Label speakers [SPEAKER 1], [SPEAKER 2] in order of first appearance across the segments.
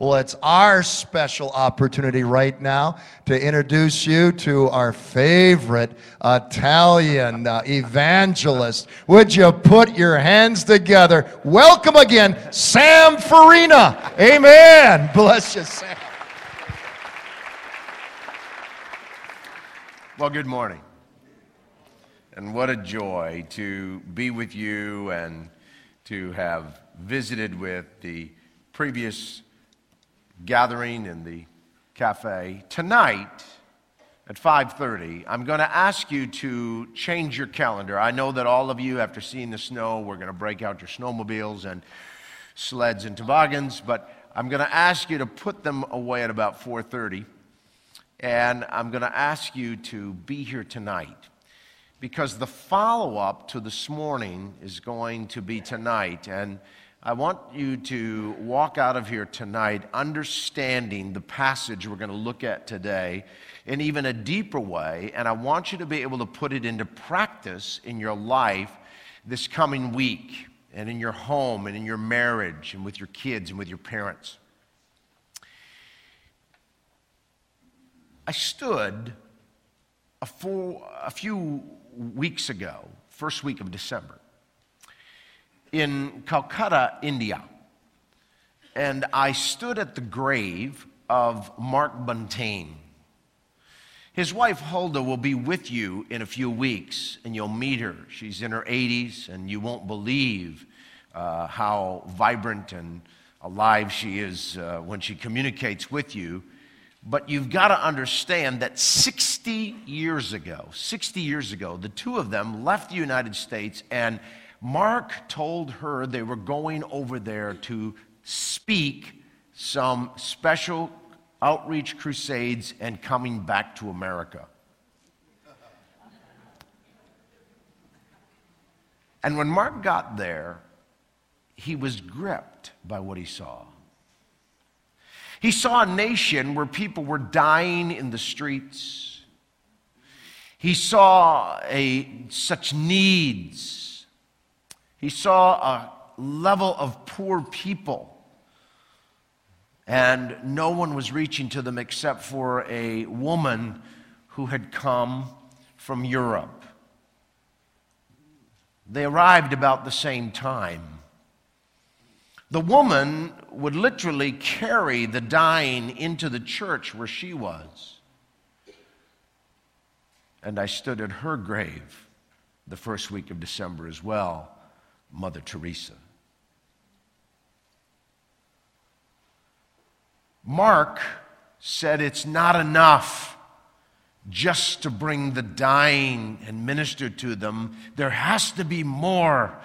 [SPEAKER 1] Well, it's our special opportunity right now to introduce you to our favorite Italian uh, evangelist. Would you put your hands together? Welcome again, Sam Farina. Amen. Bless you, Sam.
[SPEAKER 2] Well, good morning. And what a joy to be with you and to have visited with the previous gathering in the cafe. Tonight at 5:30, I'm going to ask you to change your calendar. I know that all of you after seeing the snow, we're going to break out your snowmobiles and sleds and toboggans, but I'm going to ask you to put them away at about 4:30. And I'm going to ask you to be here tonight because the follow up to this morning is going to be tonight. And I want you to walk out of here tonight understanding the passage we're going to look at today in even a deeper way. And I want you to be able to put it into practice in your life this coming week and in your home and in your marriage and with your kids and with your parents. I stood a, a few weeks ago, first week of December, in Calcutta, India. And I stood at the grave of Mark Buntain. His wife Huldah will be with you in a few weeks, and you'll meet her. She's in her 80s, and you won't believe uh, how vibrant and alive she is uh, when she communicates with you. But you've got to understand that 60 years ago, 60 years ago, the two of them left the United States, and Mark told her they were going over there to speak some special outreach crusades and coming back to America. And when Mark got there, he was gripped by what he saw. He saw a nation where people were dying in the streets. He saw a, such needs. He saw a level of poor people. And no one was reaching to them except for a woman who had come from Europe. They arrived about the same time. The woman would literally carry the dying into the church where she was. And I stood at her grave the first week of December as well, Mother Teresa. Mark said it's not enough just to bring the dying and minister to them. There has to be more.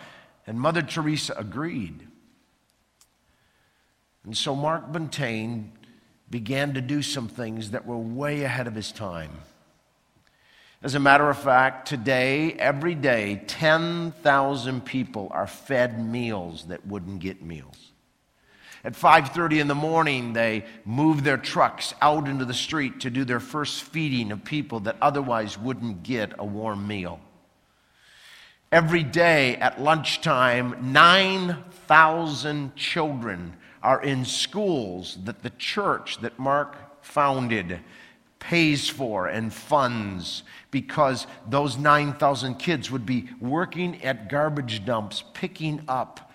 [SPEAKER 2] And Mother Teresa agreed. And so Mark Buntain began to do some things that were way ahead of his time. As a matter of fact, today, every day, 10,000 people are fed meals that wouldn't get meals. At 5:30 in the morning, they move their trucks out into the street to do their first feeding of people that otherwise wouldn't get a warm meal. Every day at lunchtime, 9,000 children are in schools that the church that Mark founded pays for and funds because those 9,000 kids would be working at garbage dumps, picking up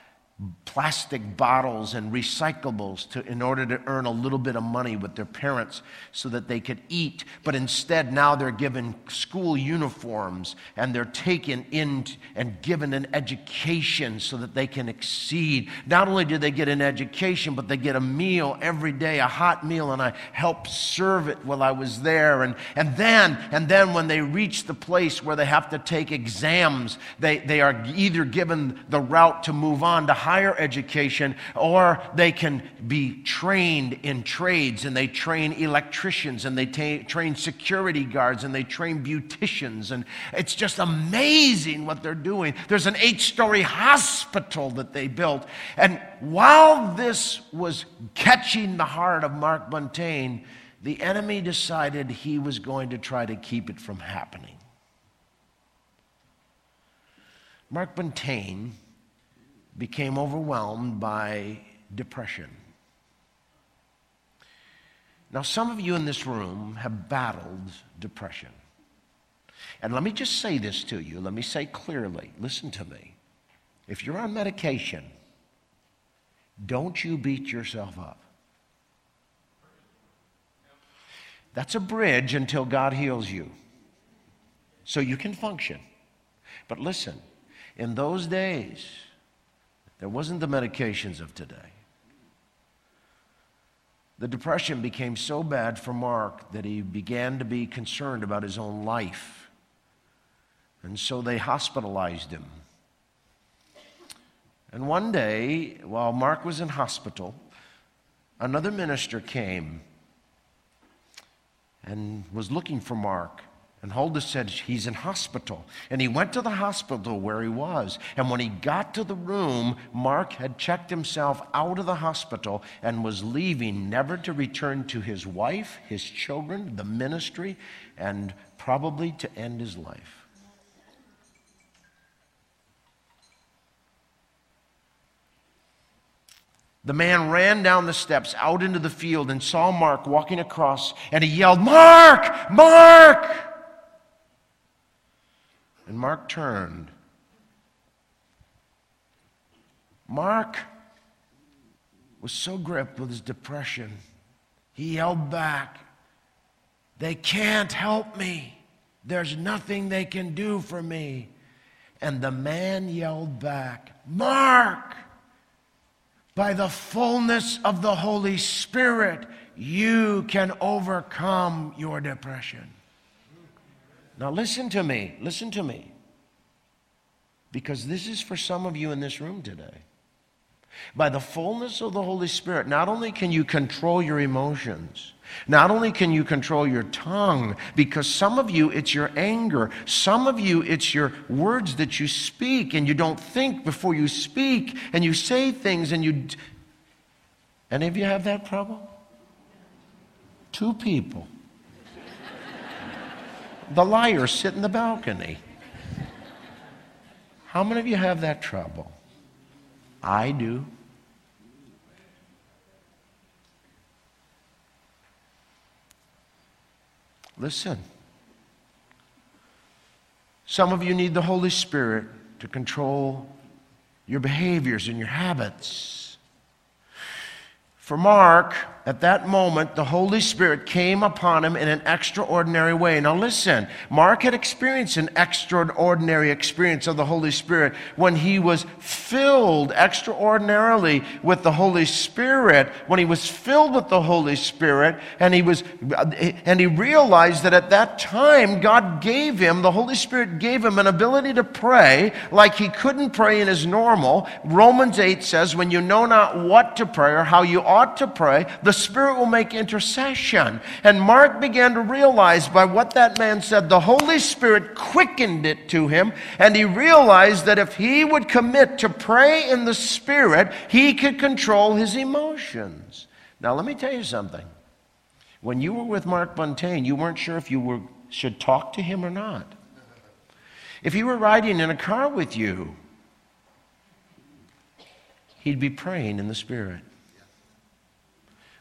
[SPEAKER 2] plastic bottles and recyclables to, in order to earn a little bit of money with their parents so that they could eat. But instead, now they're given school uniforms and they're taken in and given an education so that they can exceed. Not only do they get an education, but they get a meal every day, a hot meal, and I helped serve it while I was there. And, and then, and then when they reach the place where they have to take exams, they, they are either given the route to move on to higher education, or they can be trained in trades and they train electricians and they ta- train security guards and they train beauticians. And it's just amazing what they're doing. There's an eight story hospital that they built. And while this was catching the heart of Mark Buntain, the enemy decided he was going to try to keep it from happening. Mark Buntain became overwhelmed by depression. Now, some of you in this room have battled depression. And let me just say this to you. Let me say clearly listen to me. If you're on medication, don't you beat yourself up. That's a bridge until God heals you. So you can function. But listen, in those days, there wasn't the medications of today. The depression became so bad for Mark that he began to be concerned about his own life. And so they hospitalized him. And one day, while Mark was in hospital, another minister came and was looking for Mark. And Huldah said he's in hospital. And he went to the hospital where he was. And when he got to the room, Mark had checked himself out of the hospital and was leaving, never to return to his wife, his children, the ministry, and probably to end his life. The man ran down the steps out into the field and saw Mark walking across, and he yelled, Mark! Mark! And Mark turned. Mark was so gripped with his depression, he yelled back, They can't help me. There's nothing they can do for me. And the man yelled back, Mark! By the fullness of the Holy Spirit, you can overcome your depression. Now, listen to me. Listen to me. Because this is for some of you in this room today. By the fullness of the Holy Spirit, not only can you control your emotions, not only can you control your tongue, because some of you it's your anger, some of you it's your words that you speak and you don't think before you speak and you say things and you. Any of you have that problem? Two people. The liars sit in the balcony. How many of you have that trouble? I do. Listen. Some of you need the Holy Spirit to control your behaviors and your habits. For Mark, at that moment, the Holy Spirit came upon him in an extraordinary way. Now, listen, Mark had experienced an extraordinary experience of the Holy Spirit when he was filled extraordinarily with the Holy Spirit. When he was filled with the Holy Spirit, and he was, and he realized that at that time, God gave him, the Holy Spirit gave him an ability to pray like he couldn't pray in his normal. Romans 8 says, when you know not what to pray or how you ought to pray, the Spirit will make intercession. And Mark began to realize by what that man said, the Holy Spirit quickened it to him, and he realized that if he would commit to pray in the Spirit, he could control his emotions. Now, let me tell you something. When you were with Mark Buntain, you weren't sure if you were, should talk to him or not. If he were riding in a car with you, he'd be praying in the Spirit.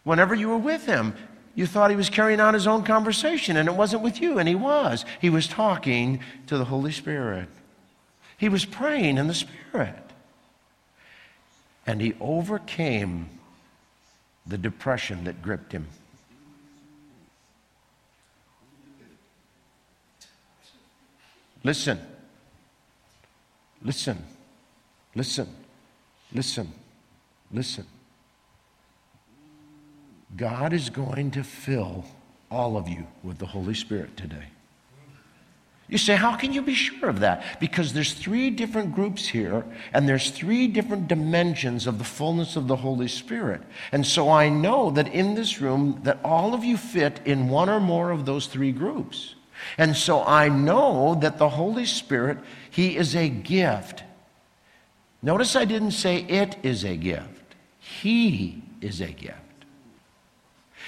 [SPEAKER 2] Whenever you were with him, you thought he was carrying on his own conversation, and it wasn't with you, and he was. He was talking to the Holy Spirit. He was praying in the Spirit. And he overcame the depression that gripped him. Listen. Listen. Listen. Listen. Listen. God is going to fill all of you with the Holy Spirit today. You say, how can you be sure of that? Because there's three different groups here, and there's three different dimensions of the fullness of the Holy Spirit. And so I know that in this room, that all of you fit in one or more of those three groups. And so I know that the Holy Spirit, He is a gift. Notice I didn't say it is a gift. He is a gift.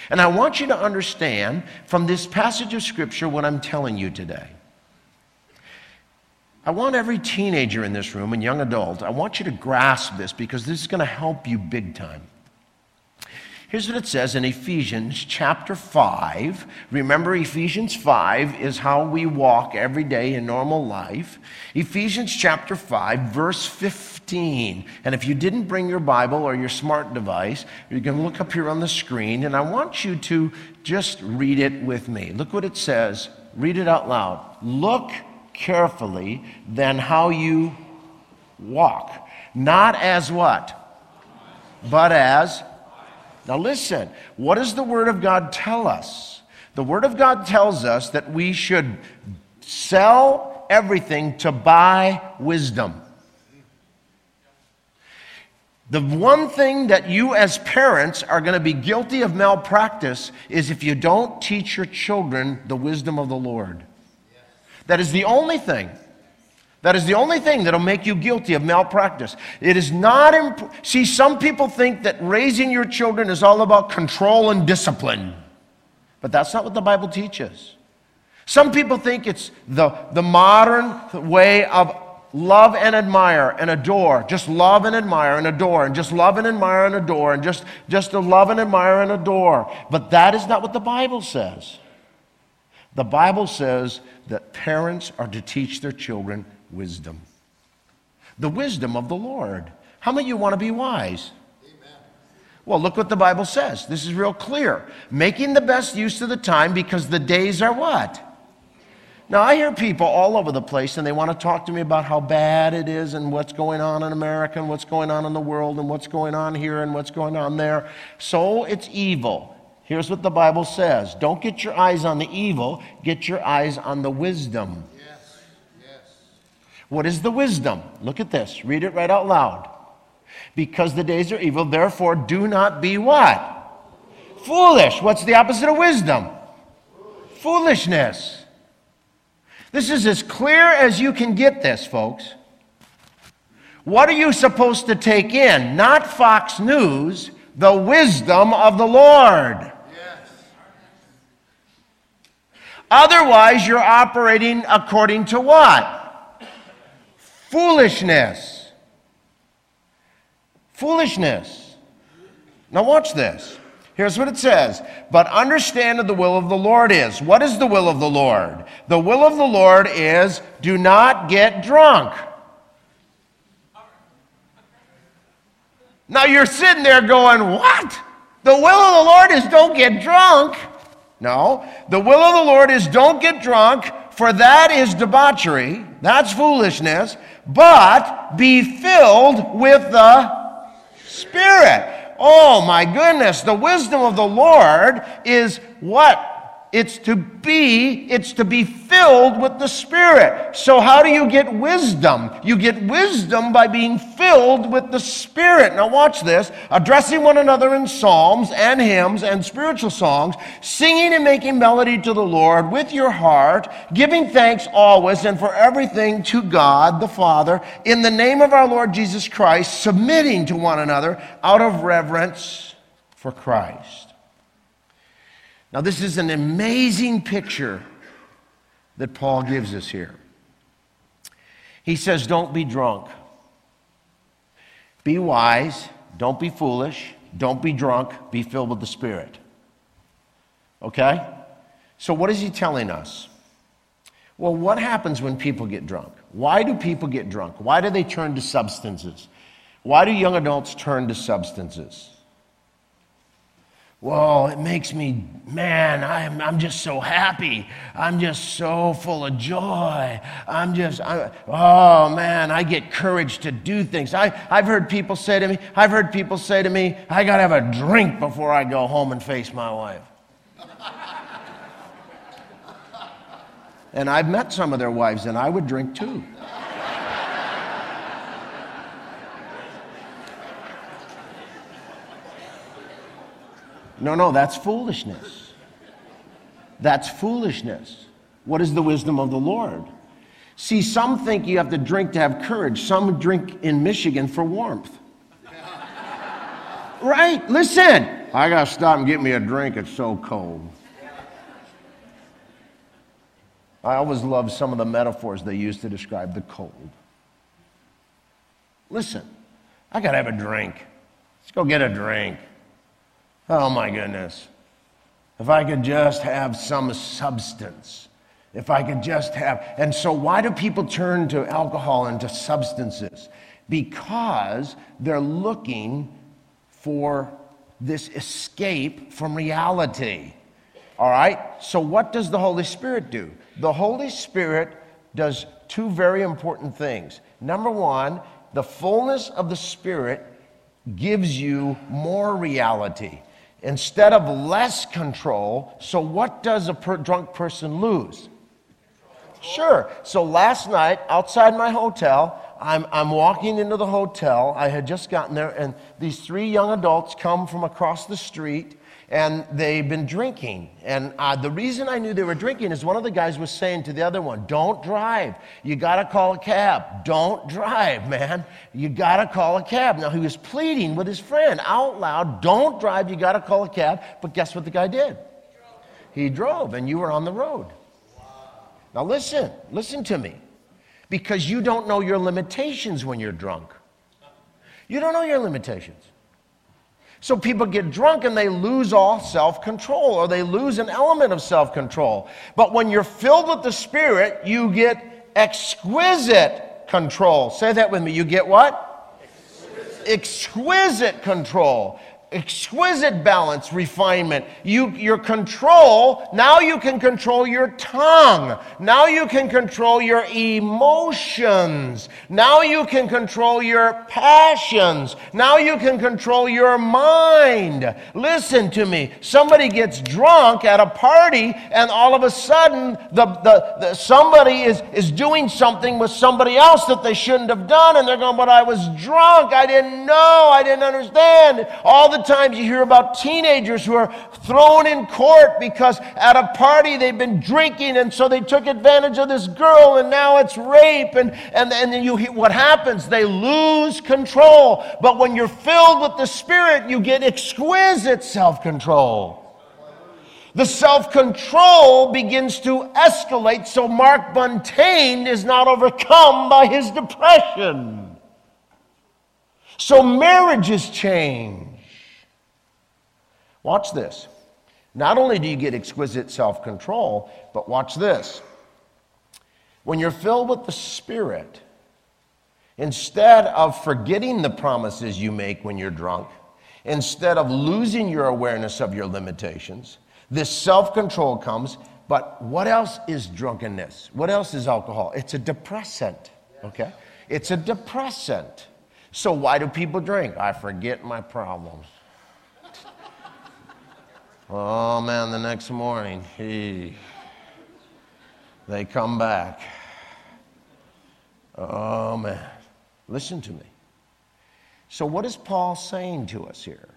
[SPEAKER 2] And I want you to understand from this passage of Scripture what I'm telling you today. I want every teenager in this room and young adult, I want you to grasp this because this is going to help you big time. Here's what it says in Ephesians chapter 5. Remember, Ephesians 5 is how we walk every day in normal life. Ephesians chapter 5, verse 15. And if you didn't bring your Bible or your smart device, you can look up here on the screen, and I want you to just read it with me. Look what it says. Read it out loud. Look carefully then how you walk. Not as what? But as now, listen, what does the Word of God tell us? The Word of God tells us that we should sell everything to buy wisdom. The one thing that you, as parents, are going to be guilty of malpractice is if you don't teach your children the wisdom of the Lord. That is the only thing. That is the only thing that'll make you guilty of malpractice. It is not, imp- see, some people think that raising your children is all about control and discipline, but that's not what the Bible teaches. Some people think it's the, the modern way of love and admire and adore. Just love and admire and adore, and just love and admire and adore, and just, just to love and admire and adore. But that is not what the Bible says. The Bible says that parents are to teach their children wisdom. The wisdom of the Lord. How many of you want to be wise? Well, look what the Bible says. This is real clear. Making the best use of the time because the days are what? Now, I hear people all over the place and they want to talk to me about how bad it is and what's going on in America and what's going on in the world and what's going on here and what's going on there. So it's evil. Here's what the Bible says Don't get your eyes on the evil, get your eyes on the wisdom. What is the wisdom? Look at this. Read it right out loud. Because the days are evil, therefore do not be what? Foolish. What's the opposite of wisdom? Foolishness. This is as clear as you can get this, folks. What are you supposed to take in? Not Fox News, the wisdom of the Lord. Otherwise, you're operating according to what? Foolishness. Foolishness. Now, watch this. Here's what it says. But understand that the will of the Lord is. What is the will of the Lord? The will of the Lord is do not get drunk. Now you're sitting there going, What? The will of the Lord is don't get drunk. No. The will of the Lord is don't get drunk, for that is debauchery. That's foolishness but be filled with the Spirit. Oh my goodness, the wisdom of the Lord is what? It's to be, it's to be filled with the Spirit. So, how do you get wisdom? You get wisdom by being filled with the Spirit. Now, watch this addressing one another in psalms and hymns and spiritual songs, singing and making melody to the Lord with your heart, giving thanks always and for everything to God the Father, in the name of our Lord Jesus Christ, submitting to one another out of reverence for Christ. Now, this is an amazing picture that Paul gives us here. He says, Don't be drunk. Be wise. Don't be foolish. Don't be drunk. Be filled with the Spirit. Okay? So, what is he telling us? Well, what happens when people get drunk? Why do people get drunk? Why do they turn to substances? Why do young adults turn to substances? Well, it makes me, man, I'm, I'm just so happy. I'm just so full of joy. I'm just, I, oh man, I get courage to do things. I, I've heard people say to me, I've heard people say to me, I got to have a drink before I go home and face my wife. and I've met some of their wives, and I would drink too. No, no, that's foolishness. That's foolishness. What is the wisdom of the Lord? See, some think you have to drink to have courage. Some drink in Michigan for warmth. right? Listen, I got to stop and get me a drink. It's so cold. I always love some of the metaphors they use to describe the cold. Listen, I got to have a drink. Let's go get a drink. Oh my goodness. If I could just have some substance. If I could just have. And so, why do people turn to alcohol and to substances? Because they're looking for this escape from reality. All right? So, what does the Holy Spirit do? The Holy Spirit does two very important things. Number one, the fullness of the Spirit gives you more reality instead of less control. So, what does a per- drunk person lose? Sure. So, last night outside my hotel, I'm, I'm walking into the hotel. I had just gotten there, and these three young adults come from across the street and they've been drinking. And uh, the reason I knew they were drinking is one of the guys was saying to the other one, Don't drive. You got to call a cab. Don't drive, man. You got to call a cab. Now, he was pleading with his friend out loud, Don't drive. You got to call a cab. But guess what the guy did? He drove, and you were on the road. Now, listen, listen to me. Because you don't know your limitations when you're drunk. You don't know your limitations. So people get drunk and they lose all self control or they lose an element of self control. But when you're filled with the Spirit, you get exquisite control. Say that with me. You get what? Exquisite, exquisite control exquisite balance, refinement. You, your control, now you can control your tongue. Now you can control your emotions. Now you can control your passions. Now you can control your mind. Listen to me. Somebody gets drunk at a party and all of a sudden the, the, the somebody is, is doing something with somebody else that they shouldn't have done and they're going, but I was drunk. I didn't know. I didn't understand. All the times you hear about teenagers who are thrown in court because at a party they've been drinking and so they took advantage of this girl and now it's rape. And, and, and then you what happens? They lose control. But when you're filled with the Spirit, you get exquisite self control. The self control begins to escalate so Mark Buntain is not overcome by his depression. So marriages change. Watch this. Not only do you get exquisite self control, but watch this. When you're filled with the Spirit, instead of forgetting the promises you make when you're drunk, instead of losing your awareness of your limitations, this self control comes. But what else is drunkenness? What else is alcohol? It's a depressant, okay? It's a depressant. So why do people drink? I forget my problems. Oh man, the next morning, he, they come back. Oh man, listen to me. So, what is Paul saying to us here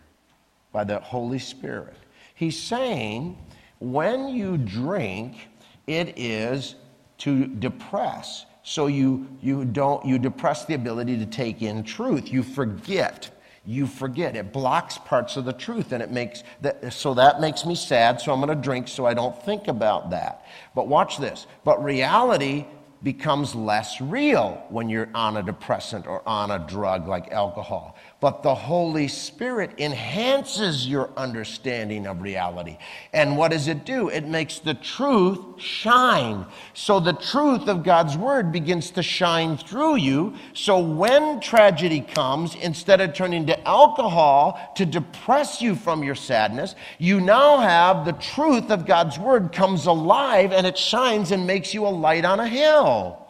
[SPEAKER 2] by the Holy Spirit? He's saying when you drink, it is to depress. So you, you don't you depress the ability to take in truth. You forget you forget. It blocks parts of the truth and it makes that, so that makes me sad, so I'm going to drink so I don't think about that. But watch this. But reality becomes less real when you're on a depressant or on a drug like alcohol but the Holy Spirit enhances your understanding of reality. And what does it do? It makes the truth shine. So the truth of God's word begins to shine through you. So when tragedy comes, instead of turning to alcohol to depress you from your sadness, you now have the truth of God's word comes alive and it shines and makes you a light on a hill.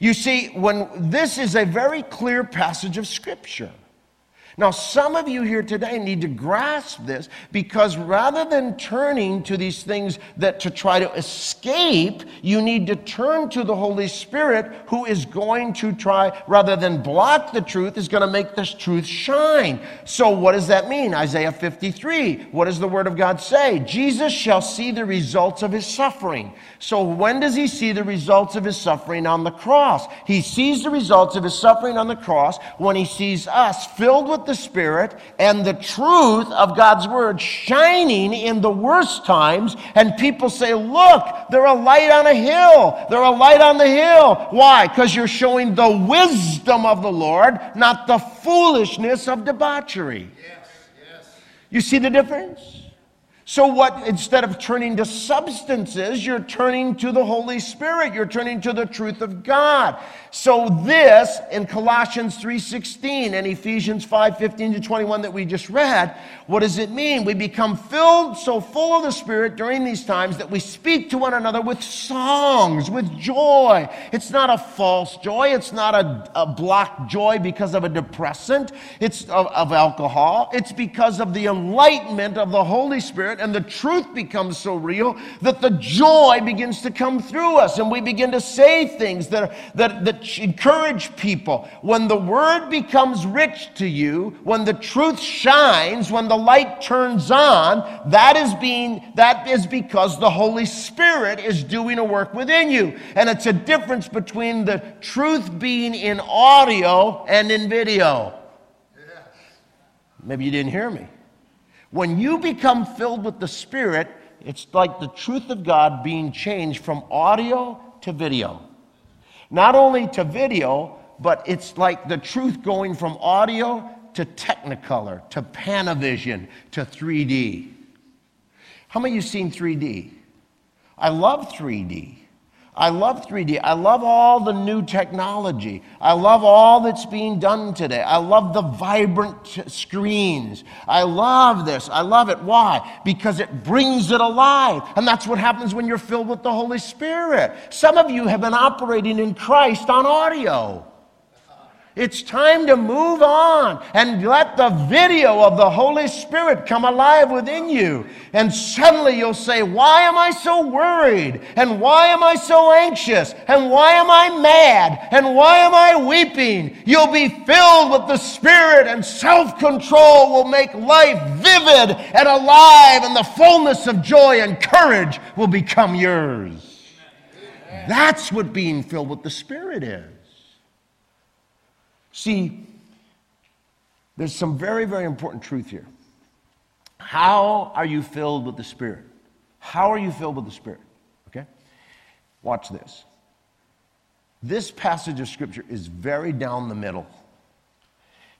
[SPEAKER 2] You see, when this is a very clear passage of Scripture. Now, some of you here today need to grasp this because rather than turning to these things that to try to escape, you need to turn to the Holy Spirit who is going to try, rather than block the truth, is going to make this truth shine. So, what does that mean? Isaiah 53. What does the Word of God say? Jesus shall see the results of his suffering. So, when does he see the results of his suffering on the cross? He sees the results of his suffering on the cross when he sees us filled with the Spirit and the truth of God's Word shining in the worst times, and people say, Look, they're a light on a hill. They're a light on the hill. Why? Because you're showing the wisdom of the Lord, not the foolishness of debauchery. You see the difference? So, what instead of turning to substances, you're turning to the Holy Spirit. You're turning to the truth of God. So, this in Colossians 3:16 and Ephesians 5:15 to 21 that we just read, what does it mean? We become filled so full of the Spirit during these times that we speak to one another with songs, with joy. It's not a false joy. It's not a, a blocked joy because of a depressant. It's of, of alcohol. It's because of the enlightenment of the Holy Spirit and the truth becomes so real that the joy begins to come through us and we begin to say things that, that, that encourage people. When the word becomes rich to you, when the truth shines, when the light turns on, that is being that is because the Holy Spirit is doing a work within you. And it's a difference between the truth being in audio and in video. Maybe you didn't hear me. When you become filled with the Spirit, it's like the truth of God being changed from audio to video. Not only to video, but it's like the truth going from audio to Technicolor, to Panavision, to 3D. How many of you seen 3D? I love 3D. I love 3D. I love all the new technology. I love all that's being done today. I love the vibrant screens. I love this. I love it. Why? Because it brings it alive. And that's what happens when you're filled with the Holy Spirit. Some of you have been operating in Christ on audio. It's time to move on and let the video of the Holy Spirit come alive within you. And suddenly you'll say, Why am I so worried? And why am I so anxious? And why am I mad? And why am I weeping? You'll be filled with the Spirit, and self control will make life vivid and alive, and the fullness of joy and courage will become yours. That's what being filled with the Spirit is. See, there's some very, very important truth here. How are you filled with the Spirit? How are you filled with the Spirit? Okay? Watch this. This passage of Scripture is very down the middle.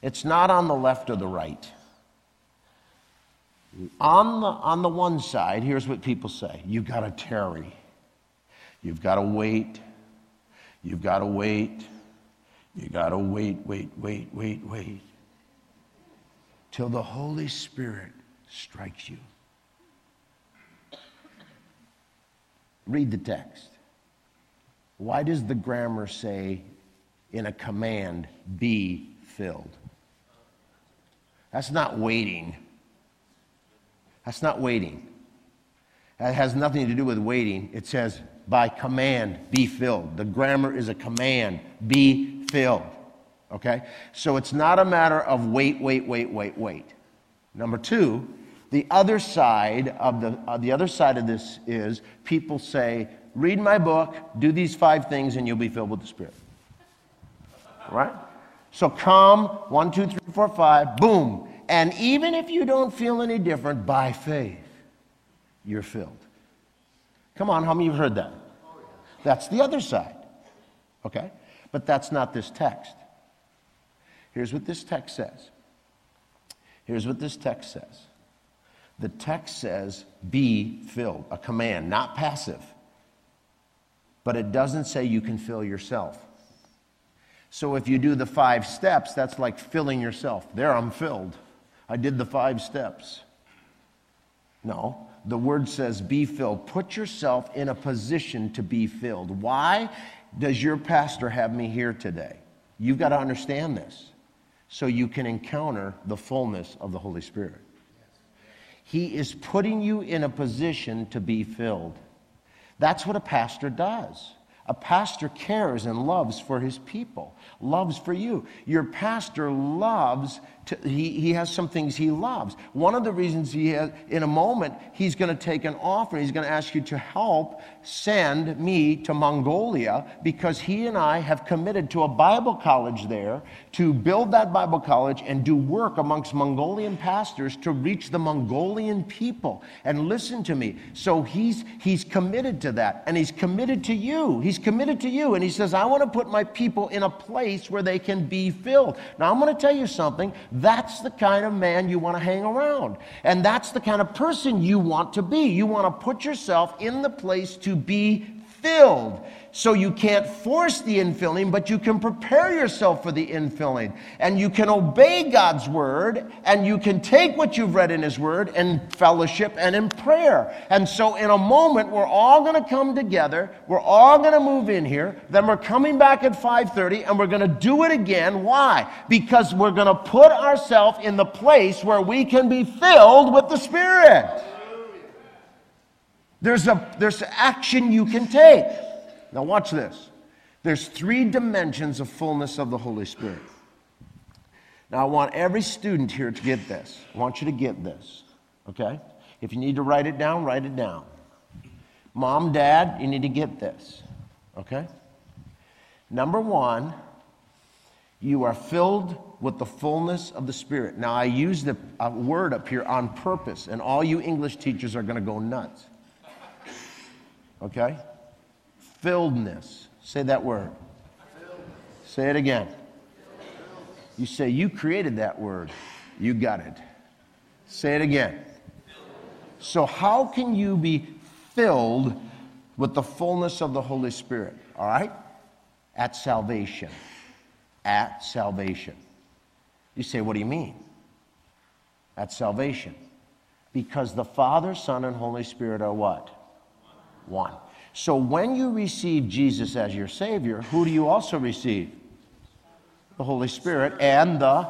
[SPEAKER 2] It's not on the left or the right. On the, on the one side, here's what people say you've got to tarry, you've got to wait, you've got to wait. You got to wait, wait, wait, wait, wait till the Holy Spirit strikes you. Read the text. Why does the grammar say in a command, be filled? That's not waiting. That's not waiting. That has nothing to do with waiting. It says, by command, be filled. The grammar is a command, be filled. Okay? So it's not a matter of wait, wait, wait, wait, wait. Number two, the other side of the, uh, the other side of this is people say, read my book, do these five things, and you'll be filled with the Spirit. Right? So come, one, two, three, four, five, boom. And even if you don't feel any different, by faith, you're filled. Come on, how many of you have heard that? That's the other side. Okay? But that's not this text. Here's what this text says. Here's what this text says. The text says, be filled, a command, not passive. But it doesn't say you can fill yourself. So if you do the five steps, that's like filling yourself. There, I'm filled. I did the five steps. No, the word says be filled. Put yourself in a position to be filled. Why? Does your pastor have me here today? You've got to understand this so you can encounter the fullness of the Holy Spirit. He is putting you in a position to be filled. That's what a pastor does. A pastor cares and loves for his people, loves for you. Your pastor loves to, he, he has some things he loves. One of the reasons he has, in a moment, he's going to take an offer. He's going to ask you to help send me to Mongolia because he and I have committed to a Bible college there to build that Bible college and do work amongst Mongolian pastors to reach the Mongolian people. And listen to me. So he's, he's committed to that. And he's committed to you. He's committed to you. And He says, I want to put my people in a place where they can be filled. Now, I'm going to tell you something. That's the kind of man you want to hang around. And that's the kind of person you want to be. You want to put yourself in the place to be filled. So you can't force the infilling, but you can prepare yourself for the infilling. And you can obey God's word, and you can take what you've read in His word in fellowship and in prayer. And so, in a moment, we're all going to come together. We're all going to move in here. Then we're coming back at 5:30, and we're going to do it again. Why? Because we're going to put ourselves in the place where we can be filled with the Spirit. There's a there's action you can take. Now, watch this. There's three dimensions of fullness of the Holy Spirit. Now, I want every student here to get this. I want you to get this, okay? If you need to write it down, write it down. Mom, dad, you need to get this, okay? Number one, you are filled with the fullness of the Spirit. Now, I use the word up here on purpose, and all you English teachers are going to go nuts. Okay? Filledness. Say that word. Say it again. You say, You created that word. You got it. Say it again. So, how can you be filled with the fullness of the Holy Spirit? All right? At salvation. At salvation. You say, What do you mean? At salvation. Because the Father, Son, and Holy Spirit are what? One. So when you receive Jesus as your Savior, who do you also receive? The Holy Spirit and the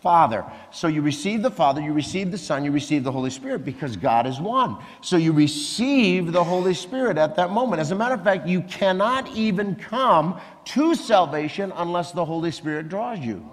[SPEAKER 2] Father. So you receive the Father, you receive the Son, you receive the Holy Spirit because God is one. So you receive the Holy Spirit at that moment. As a matter of fact, you cannot even come to salvation unless the Holy Spirit draws you.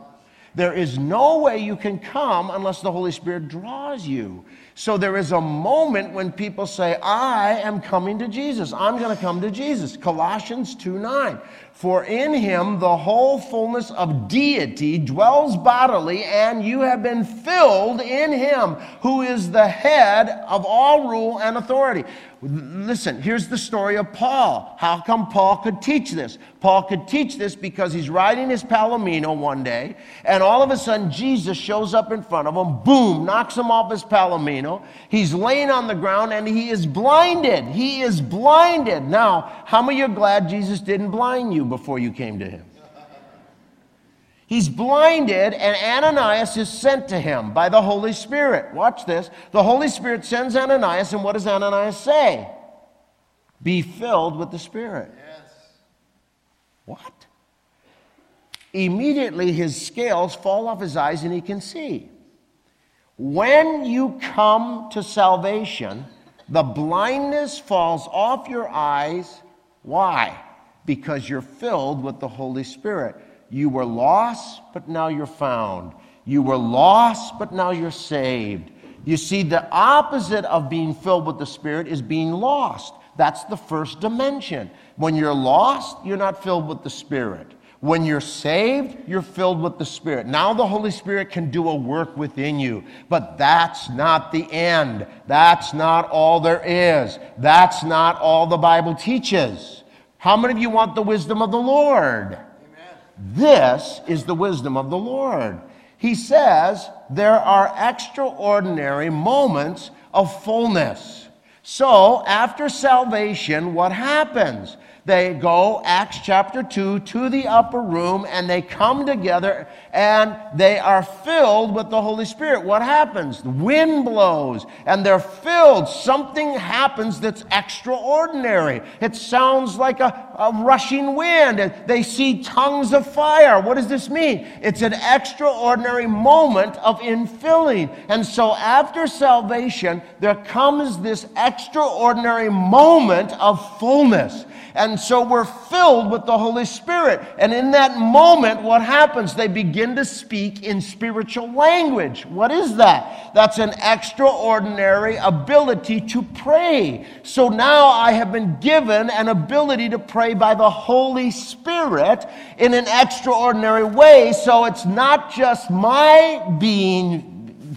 [SPEAKER 2] There is no way you can come unless the Holy Spirit draws you. So there is a moment when people say, I am coming to Jesus. I'm going to come to Jesus. Colossians 2 9. For in him the whole fullness of deity dwells bodily, and you have been filled in him, who is the head of all rule and authority. Listen, here's the story of Paul. How come Paul could teach this? Paul could teach this because he's riding his Palomino one day, and all of a sudden Jesus shows up in front of him, boom, knocks him off his Palomino. He's laying on the ground and he is blinded. He is blinded. Now, how many are glad Jesus didn't blind you before you came to him? He's blinded, and Ananias is sent to him by the Holy Spirit. Watch this. The Holy Spirit sends Ananias, and what does Ananias say? Be filled with the Spirit. Yes. What? Immediately his scales fall off his eyes and he can see. When you come to salvation, the blindness falls off your eyes. Why? Because you're filled with the Holy Spirit. You were lost, but now you're found. You were lost, but now you're saved. You see, the opposite of being filled with the Spirit is being lost. That's the first dimension. When you're lost, you're not filled with the Spirit. When you're saved, you're filled with the Spirit. Now the Holy Spirit can do a work within you. But that's not the end. That's not all there is. That's not all the Bible teaches. How many of you want the wisdom of the Lord? This is the wisdom of the Lord. He says there are extraordinary moments of fullness. So, after salvation, what happens? They go, Acts chapter 2, to the upper room and they come together and they are filled with the Holy Spirit. What happens? The wind blows and they're filled. Something happens that's extraordinary. It sounds like a, a rushing wind. and They see tongues of fire. What does this mean? It's an extraordinary moment of infilling. And so after salvation, there comes this extraordinary moment of fullness. And so we're filled with the Holy Spirit. And in that moment, what happens? They begin to speak in spiritual language. What is that? That's an extraordinary ability to pray. So now I have been given an ability to pray by the Holy Spirit in an extraordinary way. So it's not just my being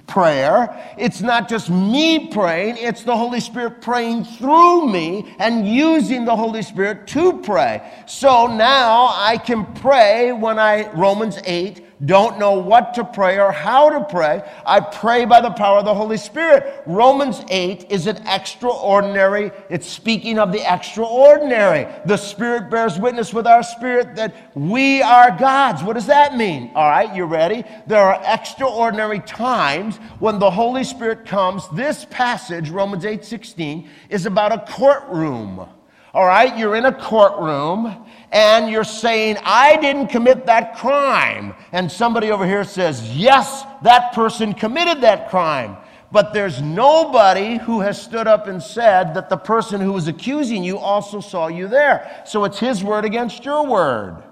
[SPEAKER 2] prayer. It's not just me praying, it's the Holy Spirit praying through me and using the Holy Spirit to pray. So now I can pray when I, Romans 8, don't know what to pray or how to pray, I pray by the power of the Holy Spirit. Romans 8 is an extraordinary, it's speaking of the extraordinary. The Spirit bears witness with our spirit that we are God's. What does that mean? All right, you ready? There are extraordinary times when the Holy Spirit comes. This passage, Romans 8 16, is about a courtroom. All right, you're in a courtroom and you're saying, I didn't commit that crime. And somebody over here says, Yes, that person committed that crime. But there's nobody who has stood up and said that the person who was accusing you also saw you there. So it's his word against your word.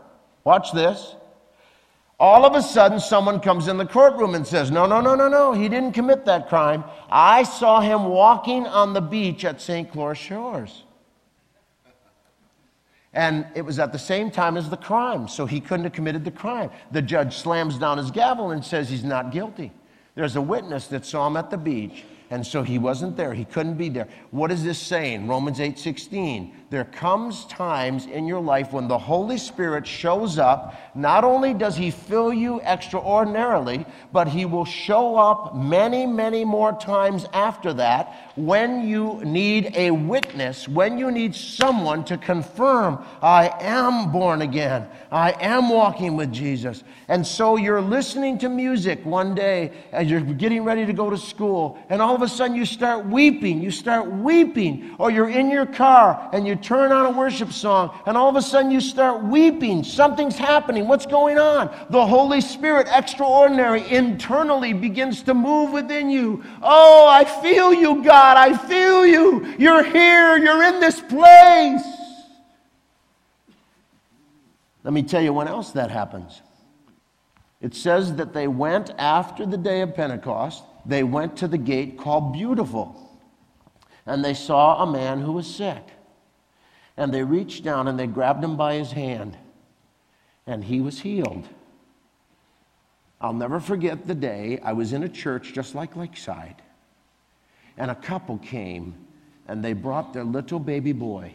[SPEAKER 2] Watch this. All of a sudden, someone comes in the courtroom and says, No, no, no, no, no, he didn't commit that crime. I saw him walking on the beach at St. Clair Shores. And it was at the same time as the crime, so he couldn't have committed the crime. The judge slams down his gavel and says he's not guilty. There's a witness that saw him at the beach, and so he wasn't there. He couldn't be there. What is this saying? Romans 8 16 there comes times in your life when the Holy Spirit shows up. Not only does He fill you extraordinarily, but He will show up many, many more times after that when you need a witness, when you need someone to confirm, I am born again, I am walking with Jesus. And so you're listening to music one day as you're getting ready to go to school, and all of a sudden you start weeping. You start weeping, or you're in your car and you you turn on a worship song, and all of a sudden you start weeping. Something's happening. What's going on? The Holy Spirit, extraordinary, internally begins to move within you. Oh, I feel you, God. I feel you. You're here. You're in this place. Let me tell you when else that happens. It says that they went after the day of Pentecost, they went to the gate called Beautiful, and they saw a man who was sick. And they reached down and they grabbed him by his hand, and he was healed. I'll never forget the day I was in a church just like Lakeside, and a couple came and they brought their little baby boy.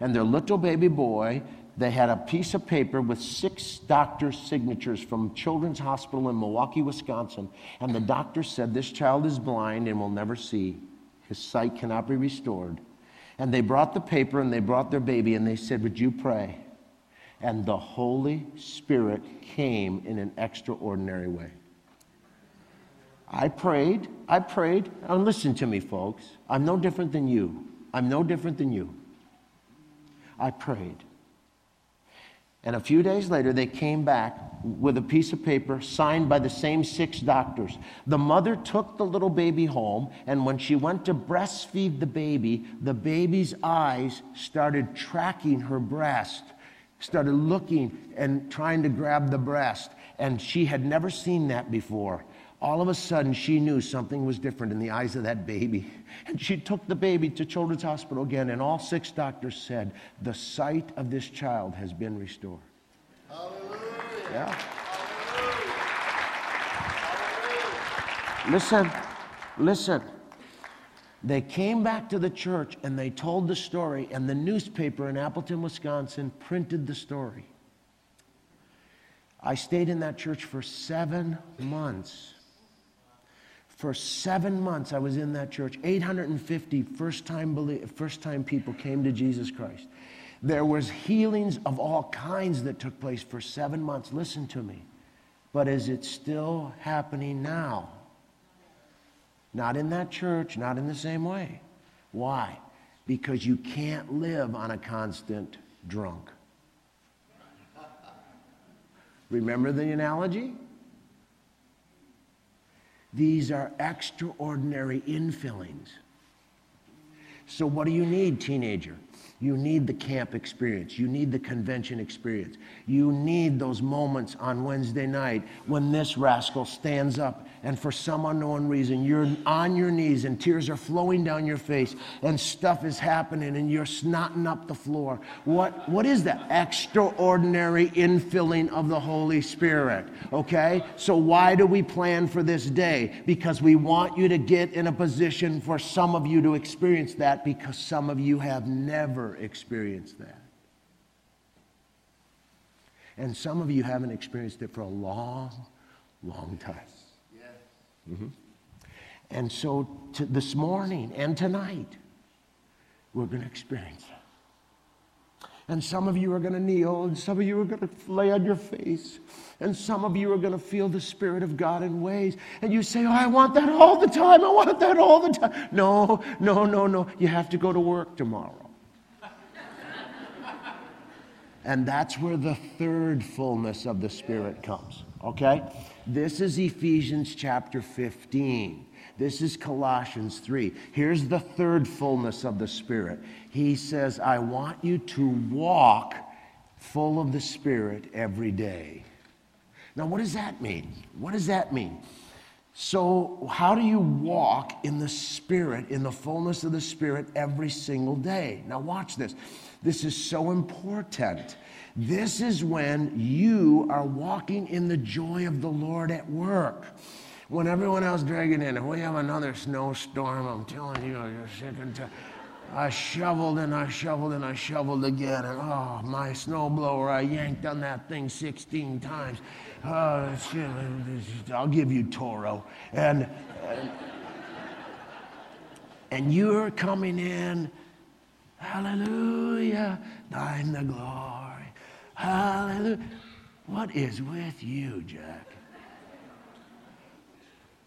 [SPEAKER 2] And their little baby boy, they had a piece of paper with six doctors' signatures from Children's Hospital in Milwaukee, Wisconsin. And the doctor said, This child is blind and will never see. His sight cannot be restored. And they brought the paper and they brought their baby and they said, Would you pray? And the Holy Spirit came in an extraordinary way. I prayed. I prayed. and listen to me, folks. I'm no different than you. I'm no different than you. I prayed. And a few days later, they came back with a piece of paper signed by the same six doctors. The mother took the little baby home, and when she went to breastfeed the baby, the baby's eyes started tracking her breast, started looking and trying to grab the breast. And she had never seen that before all of a sudden she knew something was different in the eyes of that baby. And she took the baby to Children's Hospital again, and all six doctors said, The sight of this child has been restored. Hallelujah. Yeah. Listen, listen. They came back to the church and they told the story, and the newspaper in Appleton, Wisconsin printed the story. I stayed in that church for seven months. For seven months, I was in that church. 850 first time, first time people came to Jesus Christ. There was healings of all kinds that took place for seven months. Listen to me. But is it still happening now? Not in that church, not in the same way. Why? Because you can't live on a constant drunk. Remember the analogy? These are extraordinary infillings. So, what do you need, teenager? You need the camp experience. You need the convention experience. You need those moments on Wednesday night when this rascal stands up and for some unknown reason you're on your knees and tears are flowing down your face and stuff is happening and you're snotting up the floor. What, what is that? Extraordinary infilling of the Holy Spirit. Okay? So, why do we plan for this day? Because we want you to get in a position for some of you to experience that because some of you have never experienced that. And some of you haven't experienced it for a long, long time. Mm-hmm. And so to this morning and tonight, we're going to experience that. And some of you are going to kneel, and some of you are going to lay on your face, and some of you are going to feel the Spirit of God in ways. And you say, Oh, I want that all the time. I want that all the time. No, no, no, no. You have to go to work tomorrow. and that's where the third fullness of the Spirit comes, okay? This is Ephesians chapter 15. This is Colossians 3. Here's the third fullness of the Spirit. He says, I want you to walk full of the Spirit every day. Now, what does that mean? What does that mean? So, how do you walk in the Spirit, in the fullness of the Spirit every single day? Now, watch this. This is so important this is when you are walking in the joy of the Lord at work. When everyone else dragging in, we have another snowstorm, I'm telling you, you're sick and tired. I shoveled and I shoveled and I shoveled again. And oh, my snowblower, I yanked on that thing 16 times. Oh, I'll give you Toro. And, and, and you're coming in, hallelujah, thine the glory. Hallelujah. What is with you, Jack?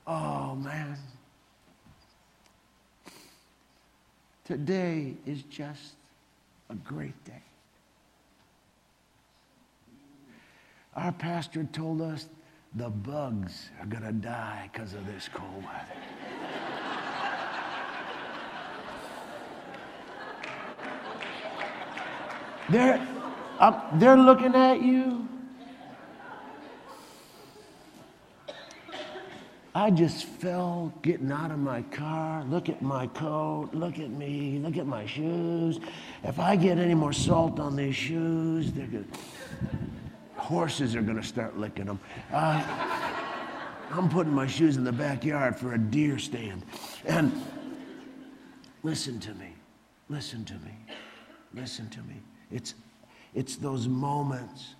[SPEAKER 2] Oh, man. Today is just a great day. Our pastor told us the bugs are going to die because of this cold weather. There, um, they're looking at you. I just fell getting out of my car. Look at my coat. Look at me. Look at my shoes. If I get any more salt on these shoes, they're good. Horses are going to start licking them. Uh, I'm putting my shoes in the backyard for a deer stand. And listen to me. Listen to me. Listen to me. It's it's those moments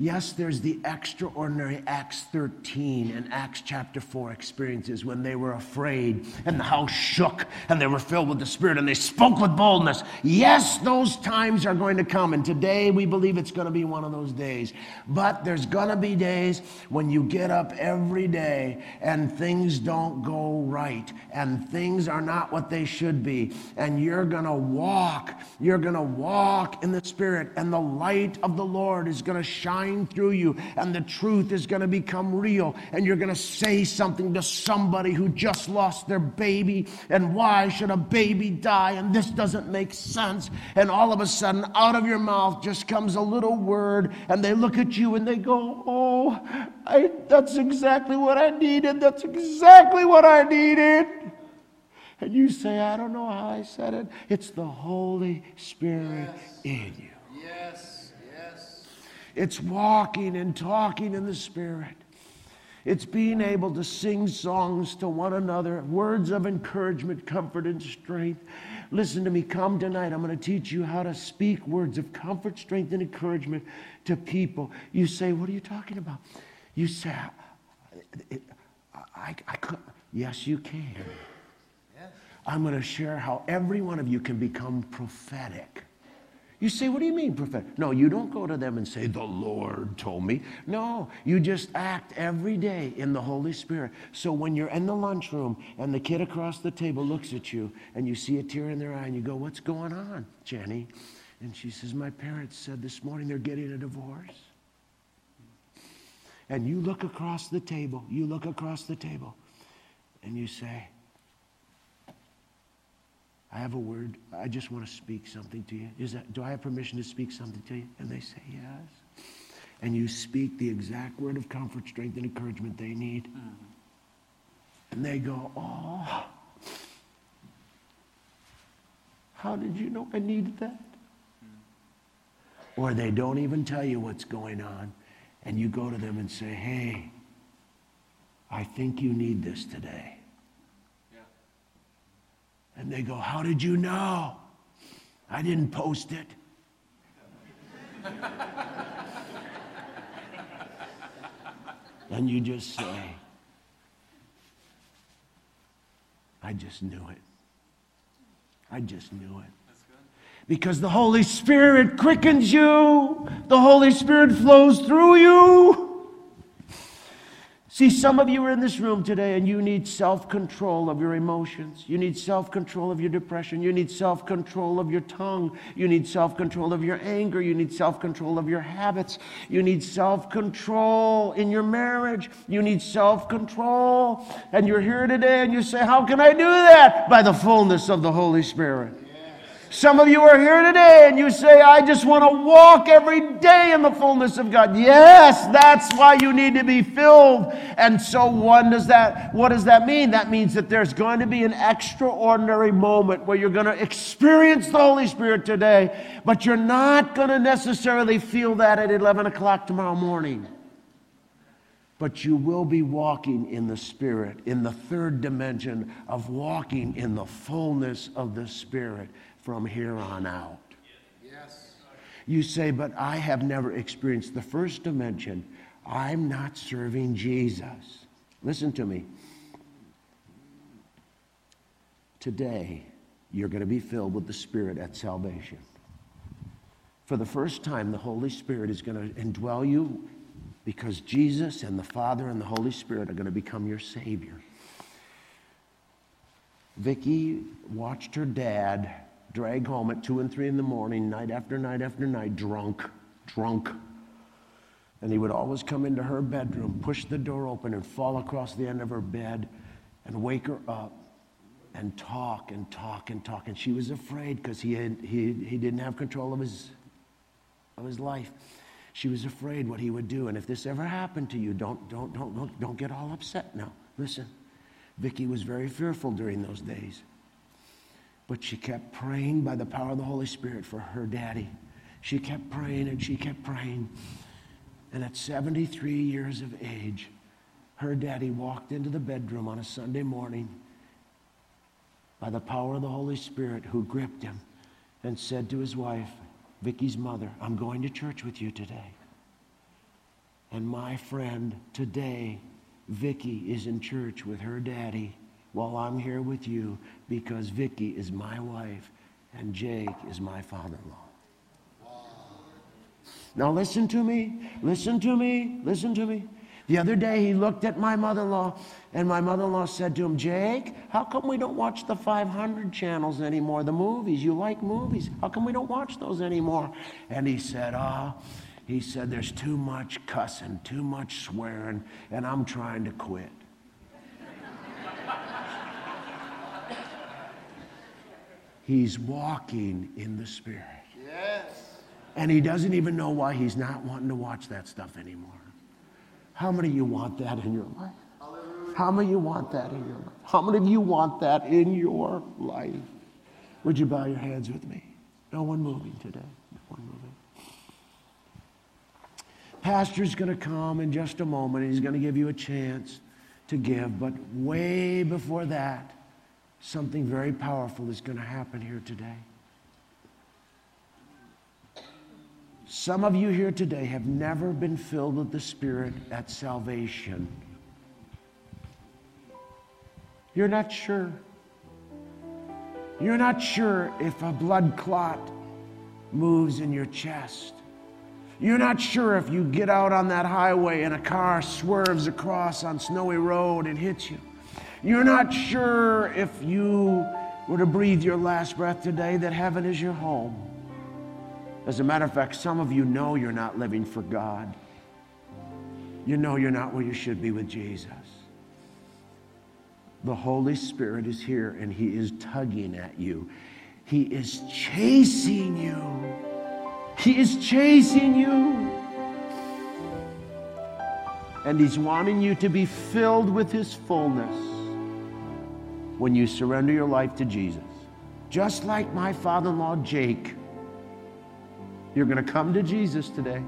[SPEAKER 2] Yes, there's the extraordinary Acts 13 and Acts chapter 4 experiences when they were afraid and the house shook and they were filled with the Spirit and they spoke with boldness. Yes, those times are going to come, and today we believe it's going to be one of those days. But there's going to be days when you get up every day and things don't go right and things are not what they should be, and you're going to walk. You're going to walk in the Spirit, and the light of the Lord is going to shine shine through you, and the truth is going to become real. And you're going to say something to somebody who just lost their baby, and why should a baby die? And this doesn't make sense. And all of a sudden, out of your mouth just comes a little word, and they look at you and they go, Oh, I, that's exactly what I needed. That's exactly what I needed. And you say, I don't know how I said it. It's the Holy Spirit yes. in you. It's walking and talking in the Spirit. It's being able to sing songs to one another, words of encouragement, comfort, and strength. Listen to me, come tonight. I'm going to teach you how to speak words of comfort, strength, and encouragement to people. You say, What are you talking about? You say, I, I, I could. Yes, you can. Yes. I'm going to share how every one of you can become prophetic. You say, What do you mean, prophetic? No, you don't go to them and say, The Lord told me. No, you just act every day in the Holy Spirit. So when you're in the lunchroom and the kid across the table looks at you and you see a tear in their eye and you go, What's going on, Jenny? And she says, My parents said this morning they're getting a divorce. And you look across the table, you look across the table, and you say, I have a word. I just want to speak something to you. Is that, do I have permission to speak something to you? And they say, Yes. And you speak the exact word of comfort, strength, and encouragement they need. Mm-hmm. And they go, Oh, how did you know I needed that? Mm-hmm. Or they don't even tell you what's going on. And you go to them and say, Hey, I think you need this today. And they go, How did you know? I didn't post it. and you just say, I just knew it. I just knew it. Because the Holy Spirit quickens you, the Holy Spirit flows through you. See, some of you are in this room today and you need self control of your emotions. You need self control of your depression. You need self control of your tongue. You need self control of your anger. You need self control of your habits. You need self control in your marriage. You need self control. And you're here today and you say, How can I do that? By the fullness of the Holy Spirit. Some of you are here today and you say, I just want to walk every day in the fullness of God. Yes, that's why you need to be filled. And so what does that what does that mean? That means that there's going to be an extraordinary moment where you're going to experience the Holy Spirit today, but you're not going to necessarily feel that at 11 o'clock tomorrow morning. But you will be walking in the Spirit, in the third dimension of walking in the fullness of the Spirit from here on out. Yes. You say, but I have never experienced the first dimension. I'm not serving Jesus. Listen to me. Today, you're going to be filled with the Spirit at salvation. For the first time, the Holy Spirit is going to indwell you because Jesus and the Father and the Holy Spirit are going to become your Savior. Vicki watched her dad drag home at two and three in the morning, night after night after night, drunk, drunk. And he would always come into her bedroom, push the door open, and fall across the end of her bed and wake her up and talk and talk and talk. And she was afraid because he, he, he didn't have control of his, of his life. She was afraid what he would do. And if this ever happened to you, don't, don't, don't, don't, don't get all upset now. Listen, Vicki was very fearful during those days. But she kept praying by the power of the Holy Spirit for her daddy. She kept praying and she kept praying. And at 73 years of age, her daddy walked into the bedroom on a Sunday morning by the power of the Holy Spirit who gripped him and said to his wife, Vicky's mother, I'm going to church with you today. And my friend, today, Vicky is in church with her daddy while I'm here with you because Vicky is my wife and Jake is my father-in-law. Now listen to me, listen to me, listen to me. The other day he looked at my mother-in-law and my mother-in-law said to him, Jake, how come we don't watch the 500 channels anymore, the movies? You like movies. How come we don't watch those anymore? And he said, ah, oh, he said, there's too much cussing, too much swearing, and I'm trying to quit. He's walking in the Spirit. Yes. And he doesn't even know why he's not wanting to watch that stuff anymore. How many of you want that in your life? How many of you want that in your life? How many of you want that in your life? Would you bow your hands with me? No one moving today. No one moving. Pastor's going to come in just a moment. He's going to give you a chance to give. But way before that, something very powerful is going to happen here today. Some of you here today have never been filled with the Spirit at salvation. You're not sure. You're not sure if a blood clot moves in your chest. You're not sure if you get out on that highway and a car swerves across on snowy road and hits you. You're not sure if you were to breathe your last breath today that heaven is your home. As a matter of fact, some of you know you're not living for God. You know you're not where you should be with Jesus. The Holy Spirit is here and He is tugging at you. He is chasing you. He is chasing you. And He's wanting you to be filled with His fullness when you surrender your life to Jesus. Just like my father in law, Jake. You're going to come to Jesus today.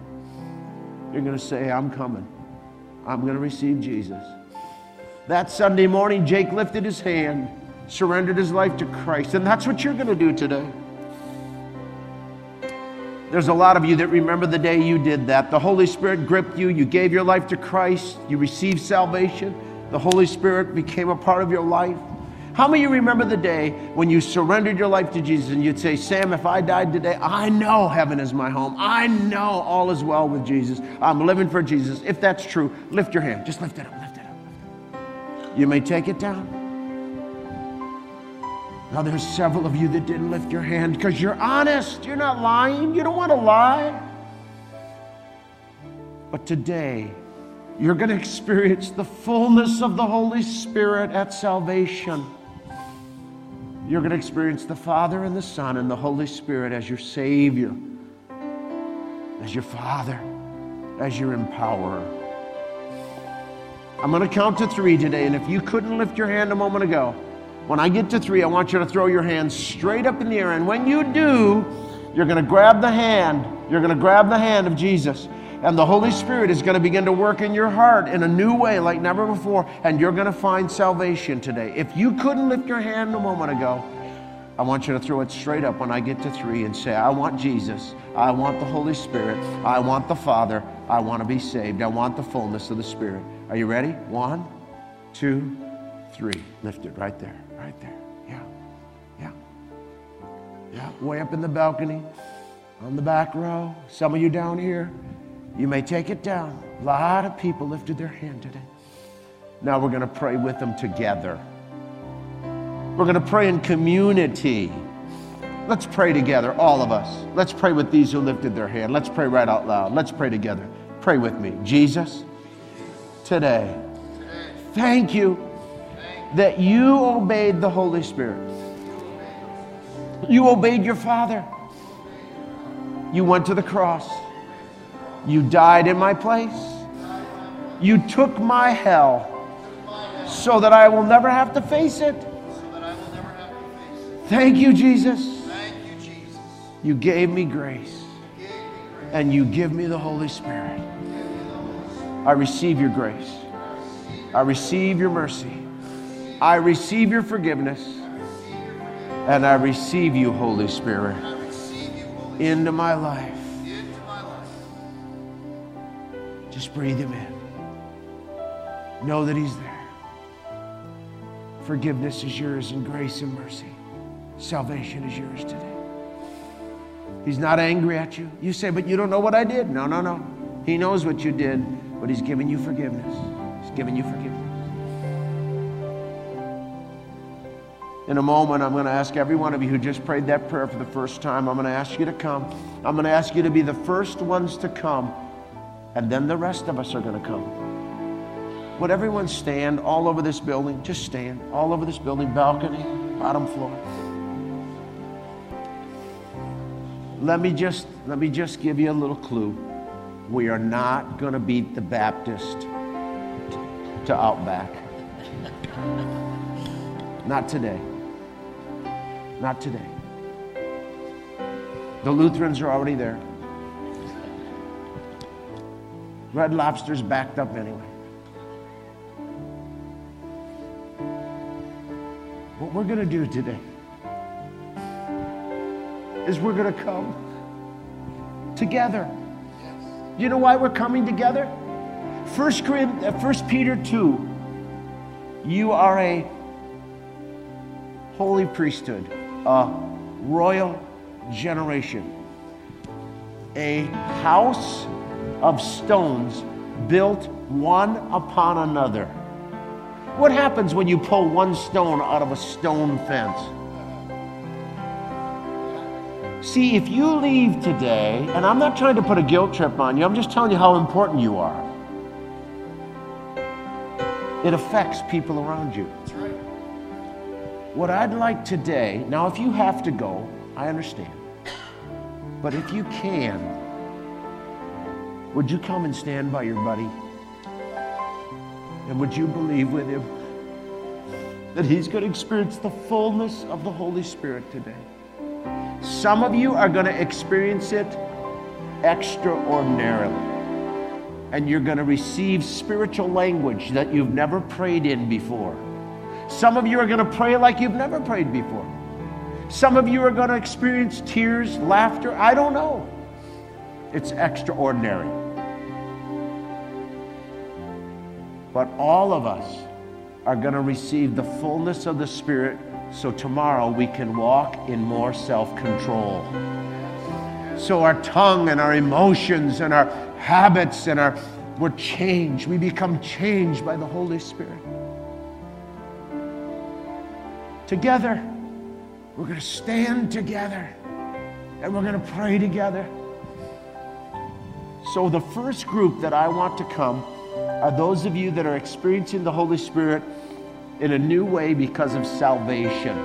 [SPEAKER 2] You're going to say, I'm coming. I'm going to receive Jesus. That Sunday morning, Jake lifted his hand, surrendered his life to Christ, and that's what you're going to do today. There's a lot of you that remember the day you did that. The Holy Spirit gripped you, you gave your life to Christ, you received salvation, the Holy Spirit became a part of your life. How many of you remember the day when you surrendered your life to Jesus and you'd say, Sam, if I died today, I know heaven is my home. I know all is well with Jesus. I'm living for Jesus. If that's true, lift your hand. Just lift it up, lift it up. You may take it down. Now, there's several of you that didn't lift your hand because you're honest. You're not lying. You don't want to lie. But today, you're going to experience the fullness of the Holy Spirit at salvation. You're going to experience the Father and the Son and the Holy Spirit as your Savior, as your Father, as your empowerer. I'm going to count to three today, and if you couldn't lift your hand a moment ago, when I get to three, I want you to throw your hand straight up in the air. And when you do, you're going to grab the hand. You're going to grab the hand of Jesus. And the Holy Spirit is going to begin to work in your heart in a new way like never before. And you're going to find salvation today. If you couldn't lift your hand a moment ago, I want you to throw it straight up when I get to three and say, I want Jesus. I want the Holy Spirit. I want the Father. I want to be saved. I want the fullness of the Spirit. Are you ready? One, two, three. Lift it right there. Right there. Yeah. Yeah. Yeah. Way up in the balcony, on the back row. Some of you down here. You may take it down. A lot of people lifted their hand today. Now we're going to pray with them together. We're going to pray in community. Let's pray together, all of us. Let's pray with these who lifted their hand. Let's pray right out loud. Let's pray together. Pray with me. Jesus, today, thank you that you obeyed the Holy Spirit. You obeyed your Father. You went to the cross. You died in my place. You took my hell so that I will never have to face it. Thank you, Jesus. You gave me grace. And you give me the Holy Spirit. I receive your grace. I receive your mercy. I receive your forgiveness. And I receive you, Holy Spirit, into my life. Just breathe him in. Know that he's there. Forgiveness is yours, and grace and mercy. Salvation is yours today. He's not angry at you. You say, but you don't know what I did. No, no, no. He knows what you did, but he's giving you forgiveness. He's giving you forgiveness. In a moment, I'm going to ask every one of you who just prayed that prayer for the first time, I'm going to ask you to come. I'm going to ask you to be the first ones to come and then the rest of us are going to come. Would everyone stand all over this building? Just stand all over this building, balcony, bottom floor. Let me just let me just give you a little clue. We are not going to beat the Baptist to Outback. Not today. Not today. The Lutherans are already there. Red Lobster's backed up anyway. What we're going to do today is we're going to come together. You know why we're coming together? First, uh, First Peter 2. You are a holy priesthood, a royal generation, a house of stones built one upon another. What happens when you pull one stone out of a stone fence? See, if you leave today, and I'm not trying to put a guilt trip on you, I'm just telling you how important you are. It affects people around you. What I'd like today, now if you have to go, I understand. But if you can, would you come and stand by your buddy? And would you believe with him that he's going to experience the fullness of the Holy Spirit today? Some of you are going to experience it extraordinarily. And you're going to receive spiritual language that you've never prayed in before. Some of you are going to pray like you've never prayed before. Some of you are going to experience tears, laughter. I don't know. It's extraordinary. But all of us are going to receive the fullness of the Spirit so tomorrow we can walk in more self control. So our tongue and our emotions and our habits and our we're changed. We become changed by the Holy Spirit. Together, we're going to stand together and we're going to pray together. So, the first group that I want to come are those of you that are experiencing the Holy Spirit in a new way because of salvation.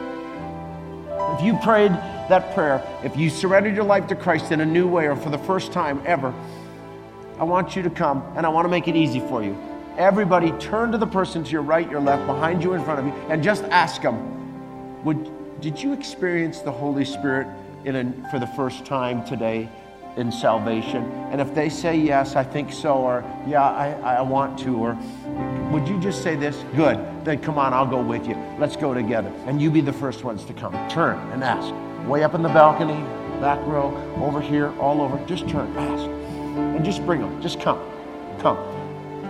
[SPEAKER 2] If you prayed that prayer, if you surrendered your life to Christ in a new way or for the first time ever, I want you to come and I want to make it easy for you. Everybody, turn to the person to your right, your left, behind you, in front of you, and just ask them, Would, Did you experience the Holy Spirit in a, for the first time today? In salvation? And if they say yes, I think so, or yeah, I, I want to, or would you just say this? Good. Then come on, I'll go with you. Let's go together. And you be the first ones to come. Turn and ask. Way up in the balcony, back row, over here, all over. Just turn, ask. And just bring them. Just come. Come.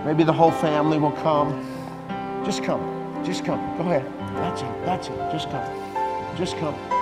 [SPEAKER 2] Maybe the whole family will come. Just come. Just come. Go ahead. That's it. That's it. Just come. Just come.